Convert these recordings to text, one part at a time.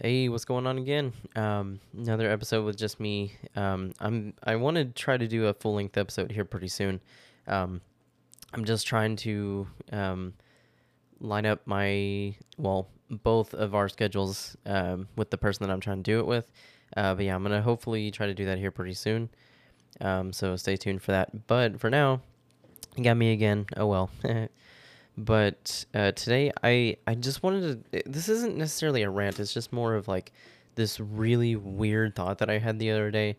Hey, what's going on again? Um, another episode with just me. Um, I'm I want to try to do a full length episode here pretty soon. Um, I'm just trying to um, line up my well both of our schedules um, with the person that I'm trying to do it with. Uh, but yeah, I'm gonna hopefully try to do that here pretty soon. Um, so stay tuned for that. But for now, you got me again. Oh well. but uh, today I I just wanted to. This isn't necessarily a rant. It's just more of like this really weird thought that I had the other day.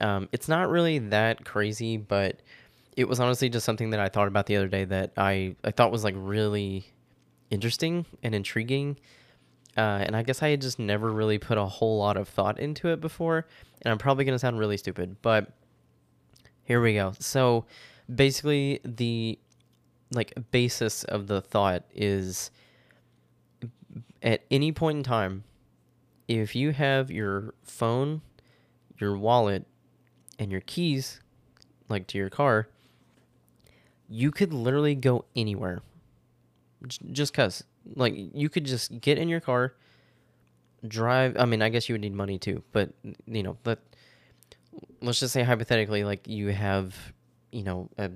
Um, it's not really that crazy, but it was honestly just something that I thought about the other day that I I thought was like really interesting and intriguing. Uh, and I guess I had just never really put a whole lot of thought into it before. And I'm probably gonna sound really stupid, but here we go. So basically, the like basis of the thought is at any point in time, if you have your phone, your wallet, and your keys, like to your car, you could literally go anywhere. Just cause, like, you could just get in your car, drive. I mean, I guess you would need money too, but you know, but let's just say hypothetically, like, you have, you know, a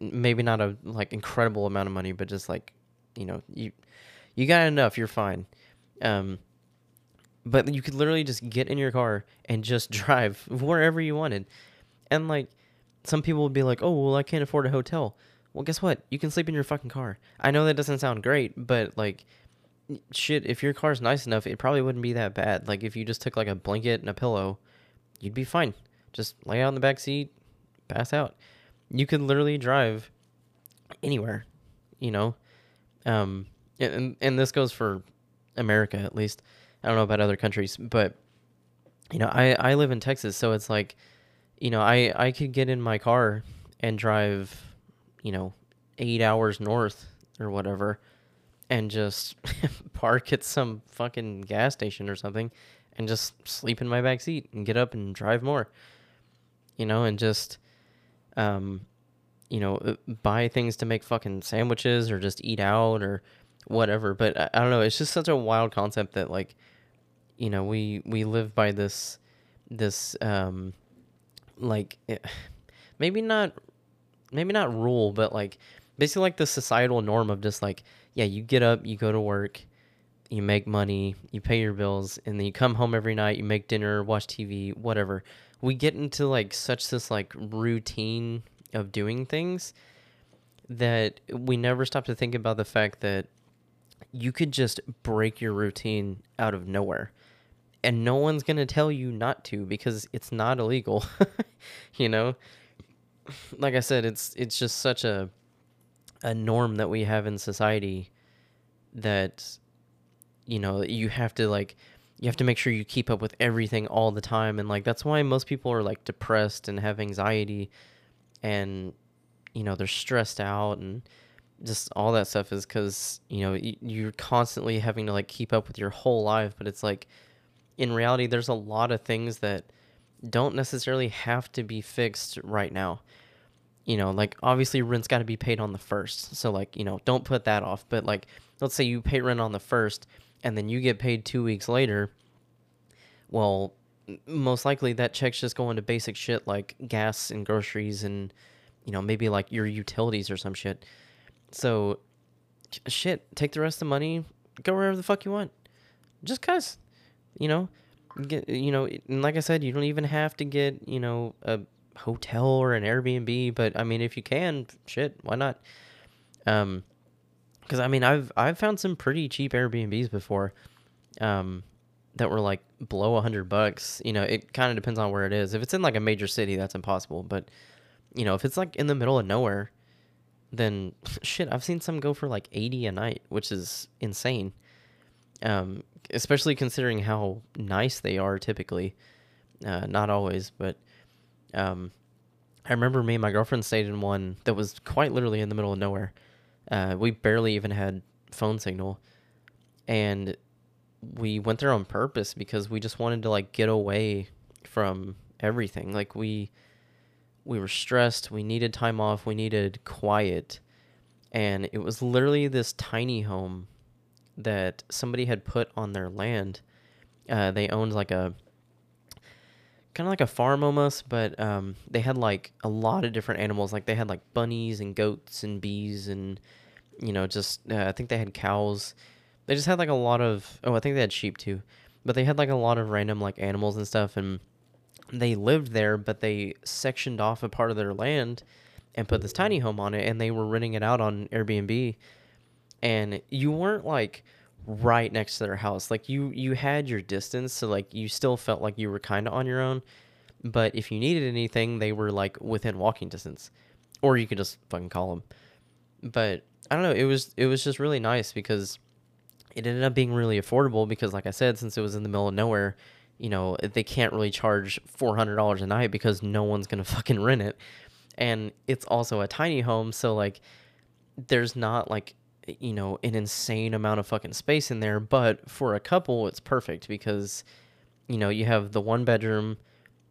maybe not a like incredible amount of money, but just like you know you you got enough, you're fine. Um, but you could literally just get in your car and just drive wherever you wanted, and like some people would be like, oh well, I can't afford a hotel. Well, guess what? You can sleep in your fucking car. I know that doesn't sound great, but like shit, if your car's nice enough, it probably wouldn't be that bad. Like if you just took like a blanket and a pillow, you'd be fine. Just lay out in the back seat, pass out you could literally drive anywhere, you know. Um, and and this goes for America at least. I don't know about other countries, but you know, I I live in Texas, so it's like, you know, I I could get in my car and drive, you know, eight hours north or whatever, and just park at some fucking gas station or something, and just sleep in my back seat and get up and drive more, you know, and just um, you know, uh, buy things to make fucking sandwiches or just eat out or whatever. But I, I don't know. It's just such a wild concept that like, you know, we we live by this this um, like eh, maybe not maybe not rule, but like basically like the societal norm of just like yeah, you get up, you go to work, you make money, you pay your bills, and then you come home every night, you make dinner, watch TV, whatever we get into like such this like routine of doing things that we never stop to think about the fact that you could just break your routine out of nowhere. And no one's going to tell you not to because it's not illegal you know? Like i said it's it's just such a a norm that we have in society that you know you have to like you have to make sure you keep up with everything all the time and like that's why most people are like depressed and have anxiety and you know they're stressed out and just all that stuff is because you know you're constantly having to like keep up with your whole life but it's like in reality there's a lot of things that don't necessarily have to be fixed right now. You know like obviously rent's got to be paid on the first so like you know don't put that off but like let's say you pay rent on the first and then you get paid two weeks later, well, most likely that check's just going to basic shit like gas and groceries and, you know, maybe like your utilities or some shit. So, shit, take the rest of the money, go wherever the fuck you want. Just cause, you know, get, you know, and like I said, you don't even have to get, you know, a hotel or an Airbnb, but I mean, if you can, shit, why not? Um, because I mean I've I've found some pretty cheap Airbnbs before, um, that were like below a hundred bucks. You know, it kind of depends on where it is. If it's in like a major city, that's impossible. But you know, if it's like in the middle of nowhere, then shit, I've seen some go for like eighty a night, which is insane. Um, especially considering how nice they are typically. Uh, not always, but um, I remember me and my girlfriend stayed in one that was quite literally in the middle of nowhere uh, we barely even had phone signal, and we went there on purpose because we just wanted to like get away from everything. Like we we were stressed, we needed time off, we needed quiet. And it was literally this tiny home that somebody had put on their land Uh, they owned like a kind of like a farm almost, but um, they had like a lot of different animals. Like they had like bunnies and goats and bees and you know just uh, I think they had cows. They just had like a lot of oh I think they had sheep too, but they had like a lot of random like animals and stuff and they lived there, but they sectioned off a part of their land and put this tiny home on it and they were renting it out on Airbnb and you weren't like right next to their house. Like you you had your distance so like you still felt like you were kind of on your own but if you needed anything they were like within walking distance or you could just fucking call them but i don't know it was it was just really nice because it ended up being really affordable because like i said since it was in the middle of nowhere you know they can't really charge $400 a night because no one's gonna fucking rent it. And it's also a tiny home so like there's not like you know an insane amount of fucking space in there but for a couple it's perfect because you know you have the one bedroom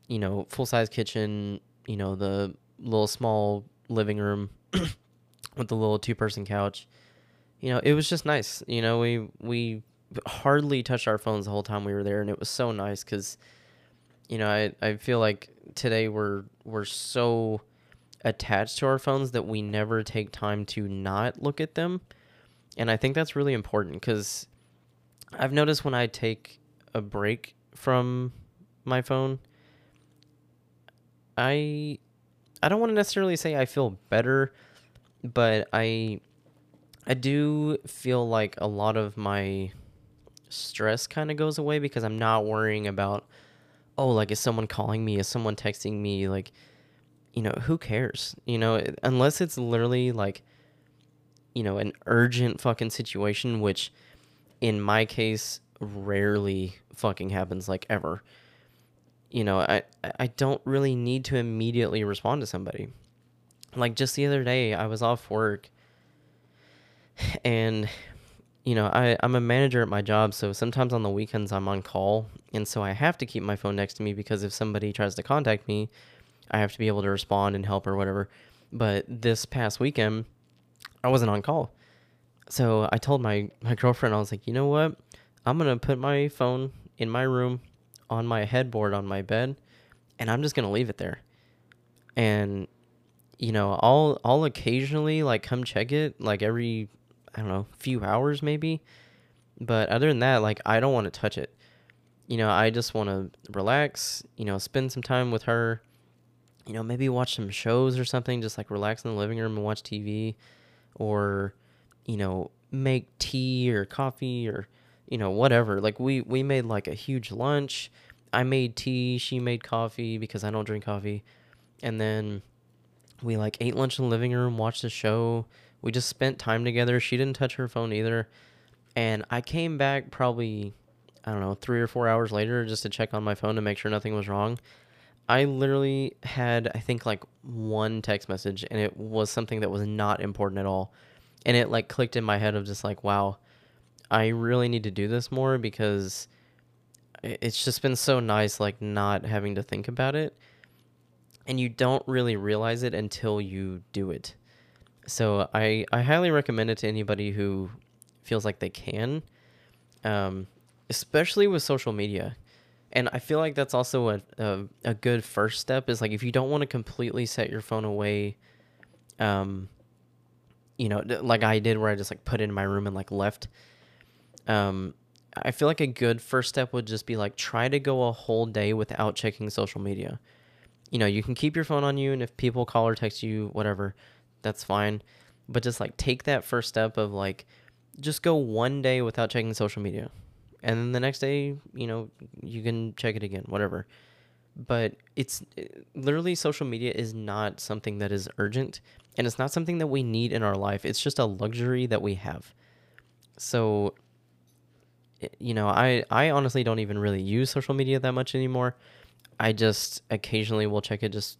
you know full size kitchen you know the little small living room with the little two person couch you know it was just nice you know we we hardly touched our phones the whole time we were there and it was so nice because you know i i feel like today we're we're so attached to our phones that we never take time to not look at them. And I think that's really important because I've noticed when I take a break from my phone, I I don't want to necessarily say I feel better, but I I do feel like a lot of my stress kind of goes away because I'm not worrying about oh like is someone calling me is someone texting me like you know, who cares? You know, unless it's literally like, you know, an urgent fucking situation, which in my case rarely fucking happens, like ever. You know, I I don't really need to immediately respond to somebody. Like just the other day, I was off work, and you know, I, I'm a manager at my job, so sometimes on the weekends I'm on call, and so I have to keep my phone next to me because if somebody tries to contact me, I have to be able to respond and help or whatever. But this past weekend, I wasn't on call. So I told my, my girlfriend, I was like, you know what? I'm going to put my phone in my room on my headboard on my bed and I'm just going to leave it there. And you know, I'll I'll occasionally like come check it like every I don't know, few hours maybe. But other than that, like I don't want to touch it. You know, I just want to relax, you know, spend some time with her you know, maybe watch some shows or something, just like relax in the living room and watch TV or, you know, make tea or coffee or, you know, whatever. Like we, we made like a huge lunch. I made tea. She made coffee because I don't drink coffee. And then we like ate lunch in the living room, watched the show. We just spent time together. She didn't touch her phone either. And I came back probably, I don't know, three or four hours later just to check on my phone to make sure nothing was wrong. I literally had I think like one text message and it was something that was not important at all. And it like clicked in my head of just like, wow, I really need to do this more because it's just been so nice like not having to think about it. And you don't really realize it until you do it. So I I highly recommend it to anybody who feels like they can. Um especially with social media and I feel like that's also a, a, a good first step is like if you don't want to completely set your phone away, um, you know, like I did where I just like put it in my room and like left. Um, I feel like a good first step would just be like try to go a whole day without checking social media. You know, you can keep your phone on you, and if people call or text you, whatever, that's fine. But just like take that first step of like, just go one day without checking social media and then the next day, you know, you can check it again, whatever. But it's literally social media is not something that is urgent and it's not something that we need in our life. It's just a luxury that we have. So you know, I I honestly don't even really use social media that much anymore. I just occasionally will check it just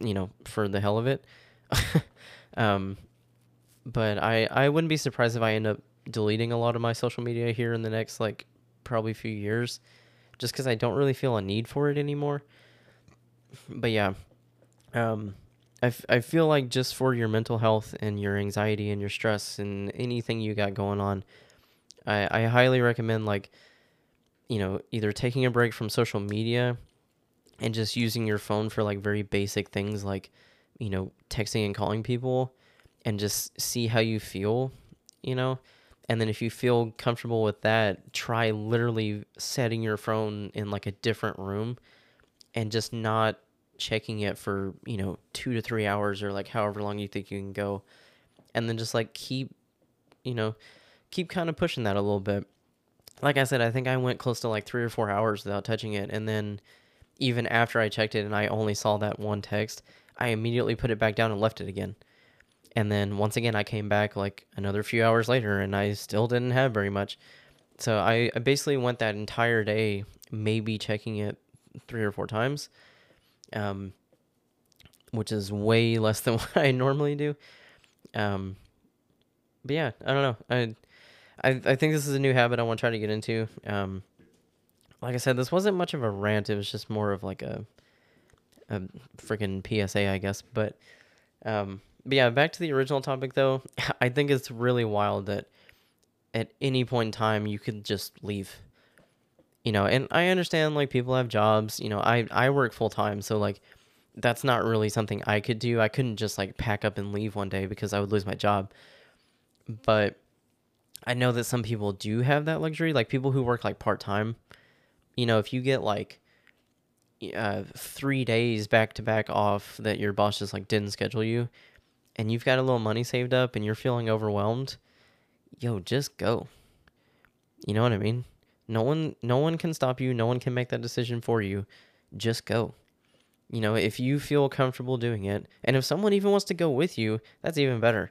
you know, for the hell of it. um but I I wouldn't be surprised if I end up deleting a lot of my social media here in the next like probably a few years just because I don't really feel a need for it anymore. But yeah, um, I, f- I feel like just for your mental health and your anxiety and your stress and anything you got going on, I, I highly recommend like, you know, either taking a break from social media and just using your phone for like very basic things like, you know, texting and calling people and just see how you feel, you know? And then if you feel comfortable with that, try literally setting your phone in like a different room and just not checking it for, you know, 2 to 3 hours or like however long you think you can go. And then just like keep, you know, keep kind of pushing that a little bit. Like I said, I think I went close to like 3 or 4 hours without touching it and then even after I checked it and I only saw that one text, I immediately put it back down and left it again. And then once again, I came back like another few hours later and I still didn't have very much. So I, I basically went that entire day, maybe checking it three or four times, um, which is way less than what I normally do. Um, but yeah, I don't know. I, I, I think this is a new habit I want to try to get into. Um, like I said, this wasn't much of a rant. It was just more of like a, a freaking PSA, I guess. But, um, but yeah, back to the original topic though. I think it's really wild that at any point in time you could just leave. You know, and I understand like people have jobs, you know, I I work full time, so like that's not really something I could do. I couldn't just like pack up and leave one day because I would lose my job. But I know that some people do have that luxury, like people who work like part-time. You know, if you get like uh, 3 days back to back off that your boss just like didn't schedule you, and you've got a little money saved up and you're feeling overwhelmed, yo, just go. You know what I mean? No one no one can stop you, no one can make that decision for you. Just go. You know, if you feel comfortable doing it, and if someone even wants to go with you, that's even better.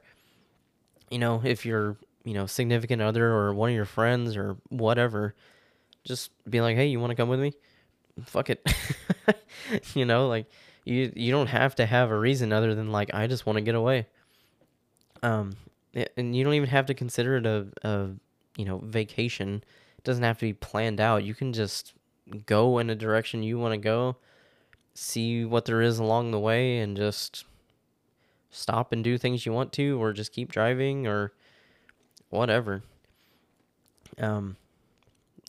You know, if your, you know, significant other or one of your friends or whatever, just be like, "Hey, you want to come with me?" Fuck it. you know, like you you don't have to have a reason other than like I just want to get away. Um, and you don't even have to consider it a, a you know vacation. It doesn't have to be planned out. You can just go in a direction you want to go, see what there is along the way, and just stop and do things you want to, or just keep driving, or whatever. Um,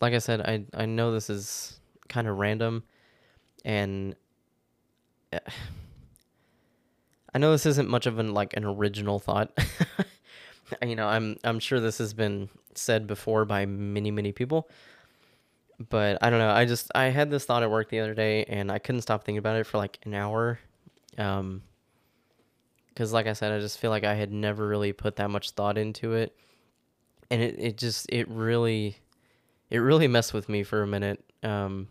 like I said, I I know this is kind of random, and I know this isn't much of an like an original thought. you know, I'm I'm sure this has been said before by many many people. But I don't know. I just I had this thought at work the other day and I couldn't stop thinking about it for like an hour. Um cuz like I said, I just feel like I had never really put that much thought into it. And it it just it really it really messed with me for a minute. Um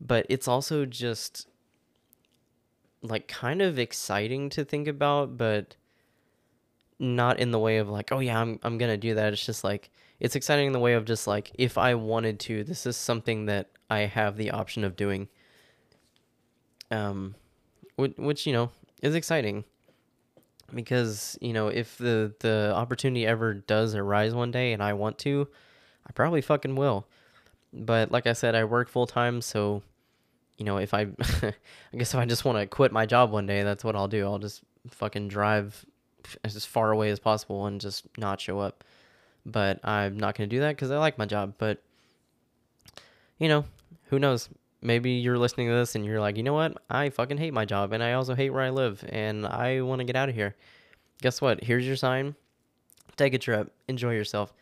but it's also just like kind of exciting to think about, but not in the way of like, oh yeah, I'm I'm gonna do that. It's just like it's exciting in the way of just like if I wanted to, this is something that I have the option of doing. Um, which, which you know is exciting because you know if the the opportunity ever does arise one day and I want to, I probably fucking will. But like I said, I work full time, so you know, if I, I guess if I just want to quit my job one day, that's what I'll do. I'll just fucking drive as far away as possible and just not show up. But I'm not going to do that because I like my job. But, you know, who knows? Maybe you're listening to this and you're like, you know what? I fucking hate my job and I also hate where I live and I want to get out of here. Guess what? Here's your sign. Take a trip. Enjoy yourself.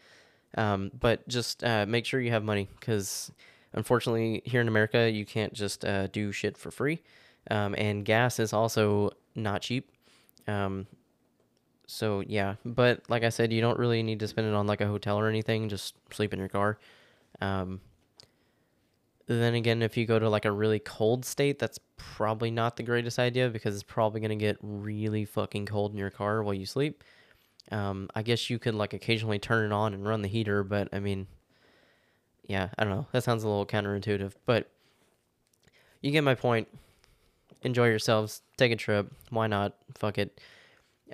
Um, but just uh, make sure you have money because Unfortunately, here in America, you can't just uh, do shit for free, um, and gas is also not cheap. Um, so yeah, but like I said, you don't really need to spend it on like a hotel or anything. Just sleep in your car. Um, then again, if you go to like a really cold state, that's probably not the greatest idea because it's probably gonna get really fucking cold in your car while you sleep. Um, I guess you could like occasionally turn it on and run the heater, but I mean, yeah, I don't know. That sounds a little counterintuitive, but you get my point. Enjoy yourselves. Take a trip. Why not? Fuck it.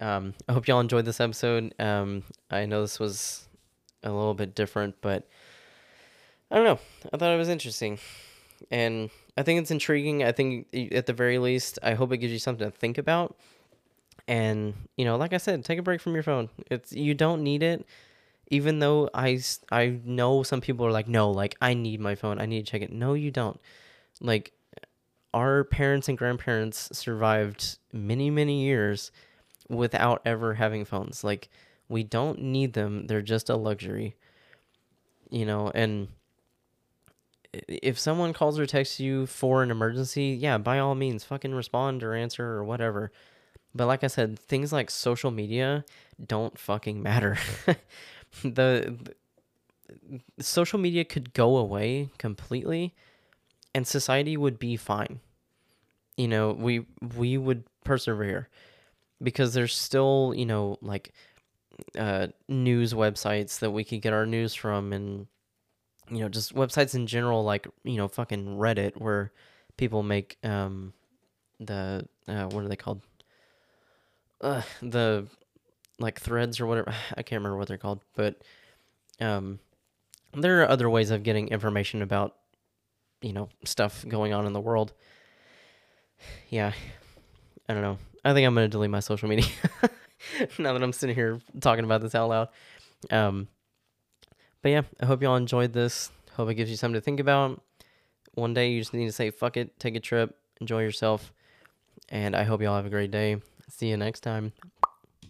Um, I hope y'all enjoyed this episode. Um, I know this was a little bit different, but I don't know. I thought it was interesting. And I think it's intriguing. I think at the very least, I hope it gives you something to think about. And, you know, like I said, take a break from your phone. It's you don't need it even though I, I know some people are like, no, like I need my phone. I need to check it. No, you don't. Like our parents and grandparents survived many, many years without ever having phones. Like we don't need them. They're just a luxury. You know, and if someone calls or texts you for an emergency, yeah, by all means, fucking respond or answer or whatever. But like I said, things like social media don't fucking matter. the, the social media could go away completely and society would be fine. You know, we we would persevere because there's still, you know, like uh news websites that we could get our news from and you know, just websites in general like, you know, fucking Reddit where people make um the uh what are they called? Uh the like threads or whatever. I can't remember what they're called, but um there are other ways of getting information about you know stuff going on in the world. Yeah, I don't know. I think I'm gonna delete my social media now that I'm sitting here talking about this out loud. Um, but yeah, I hope y'all enjoyed this. Hope it gives you something to think about. One day you just need to say fuck it, take a trip, enjoy yourself, and I hope y'all have a great day. See you next time.